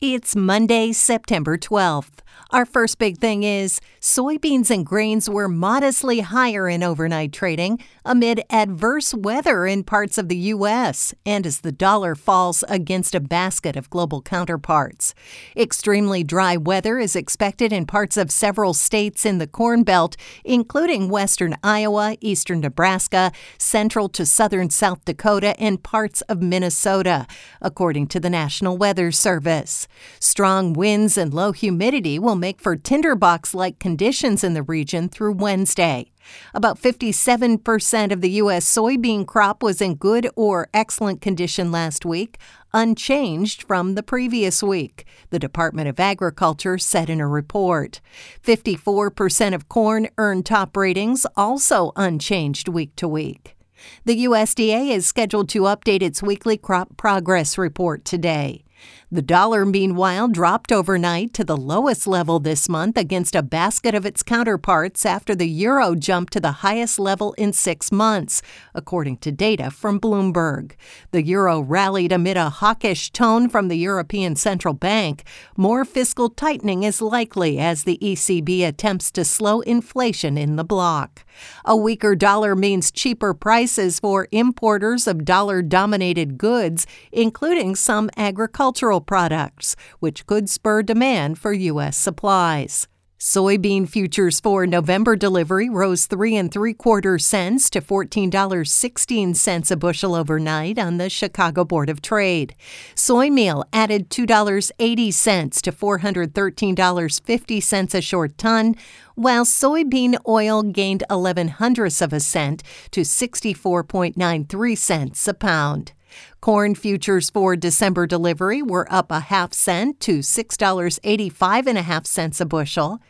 It's Monday, September 12th. Our first big thing is soybeans and grains were modestly higher in overnight trading amid adverse weather in parts of the U.S. and as the dollar falls against a basket of global counterparts. Extremely dry weather is expected in parts of several states in the Corn Belt, including western Iowa, eastern Nebraska, central to southern South Dakota, and parts of Minnesota, according to the National Weather Service. Strong winds and low humidity will make for tinderbox like conditions in the region through Wednesday. About 57% of the U.S. soybean crop was in good or excellent condition last week, unchanged from the previous week, the Department of Agriculture said in a report. 54% of corn earned top ratings, also unchanged week to week. The USDA is scheduled to update its weekly crop progress report today. The dollar, meanwhile, dropped overnight to the lowest level this month against a basket of its counterparts after the euro jumped to the highest level in six months, according to data from Bloomberg. The euro rallied amid a hawkish tone from the European Central Bank. More fiscal tightening is likely as the ECB attempts to slow inflation in the bloc. A weaker dollar means cheaper prices for importers of dollar dominated goods, including some agricultural products, which could spur demand for U.S. supplies. Soybean futures for November delivery rose three and three quarter cents to fourteen dollars sixteen cents a bushel overnight on the Chicago Board of Trade. Soy meal added two dollars eighty cents to four hundred thirteen dollars fifty cents a short ton, while soybean oil gained eleven hundredths of a cent to sixty four point nine three cents a pound. Corn futures for December delivery were up a half cent to $6.85 and a half cents a bushel.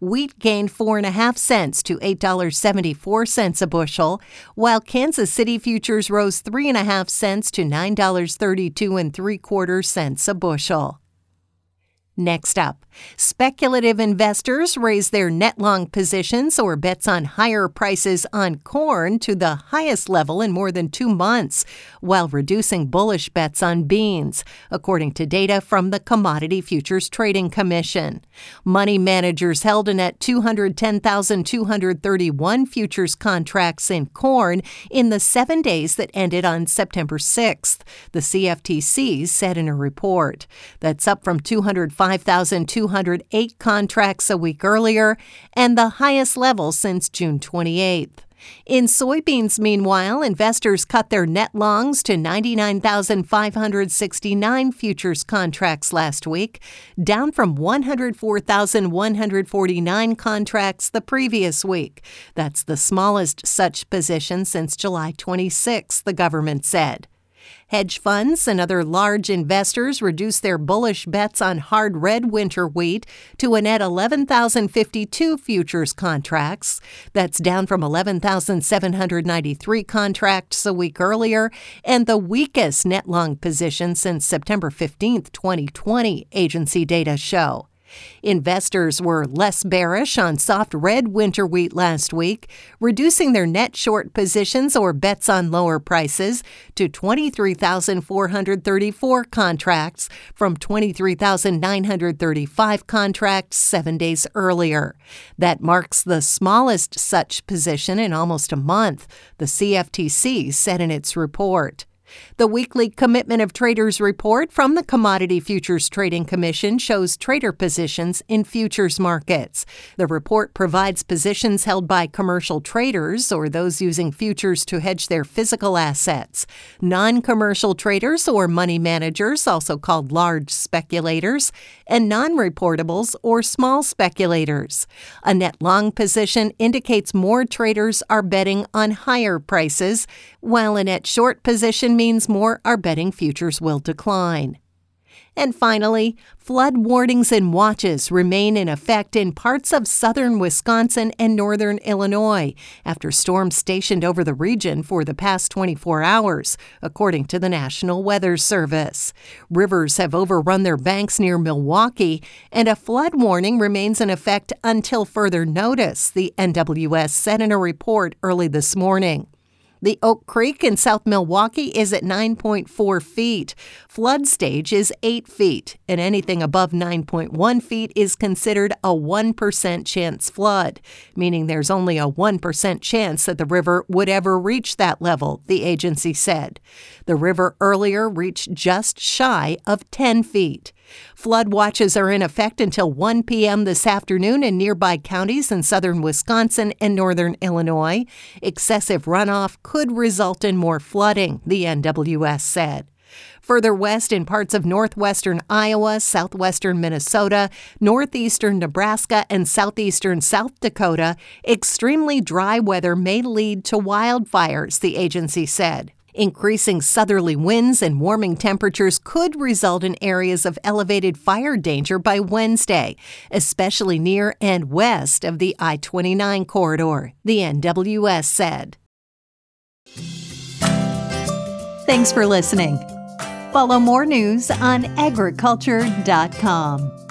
Wheat gained four and a half cents to $8.74 a bushel, while Kansas City futures rose three and a half cents to $9.32 and three quarters cents a bushel. Next up, speculative investors raise their net long positions or bets on higher prices on corn to the highest level in more than two months, while reducing bullish bets on beans, according to data from the Commodity Futures Trading Commission. Money managers held a net 210,231 futures contracts in corn in the seven days that ended on September 6th, the CFTC said in a report. That's up from 205. 5,208 contracts a week earlier and the highest level since June 28th. In soybeans, meanwhile, investors cut their net longs to 99,569 futures contracts last week, down from 104,149 contracts the previous week. That's the smallest such position since July 26, the government said. Hedge funds and other large investors reduced their bullish bets on hard red winter wheat to a net 11,052 futures contracts. That's down from 11,793 contracts a week earlier and the weakest net long position since September 15, 2020, agency data show. Investors were less bearish on soft red winter wheat last week, reducing their net short positions or bets on lower prices to 23,434 contracts from 23,935 contracts seven days earlier. That marks the smallest such position in almost a month, the CFTC said in its report. The weekly Commitment of Traders report from the Commodity Futures Trading Commission shows trader positions in futures markets. The report provides positions held by commercial traders or those using futures to hedge their physical assets. Non commercial traders or money managers, also called large speculators, and non reportables or small speculators. A net long position indicates more traders are betting on higher prices, while a net short position means more are betting futures will decline. And finally, flood warnings and watches remain in effect in parts of southern Wisconsin and northern Illinois after storms stationed over the region for the past 24 hours, according to the National Weather Service. Rivers have overrun their banks near Milwaukee, and a flood warning remains in effect until further notice, the NWS said in a report early this morning. The Oak Creek in South Milwaukee is at 9.4 feet. Flood stage is 8 feet, and anything above 9.1 feet is considered a 1% chance flood, meaning there's only a 1% chance that the river would ever reach that level, the agency said. The river earlier reached just shy of 10 feet. Flood watches are in effect until 1 p.m. this afternoon in nearby counties in southern Wisconsin and northern Illinois. Excessive runoff could result in more flooding, the NWS said. Further west in parts of northwestern Iowa, southwestern Minnesota, northeastern Nebraska, and southeastern South Dakota, extremely dry weather may lead to wildfires, the agency said. Increasing southerly winds and warming temperatures could result in areas of elevated fire danger by Wednesday, especially near and west of the I 29 corridor, the NWS said. Thanks for listening. Follow more news on agriculture.com.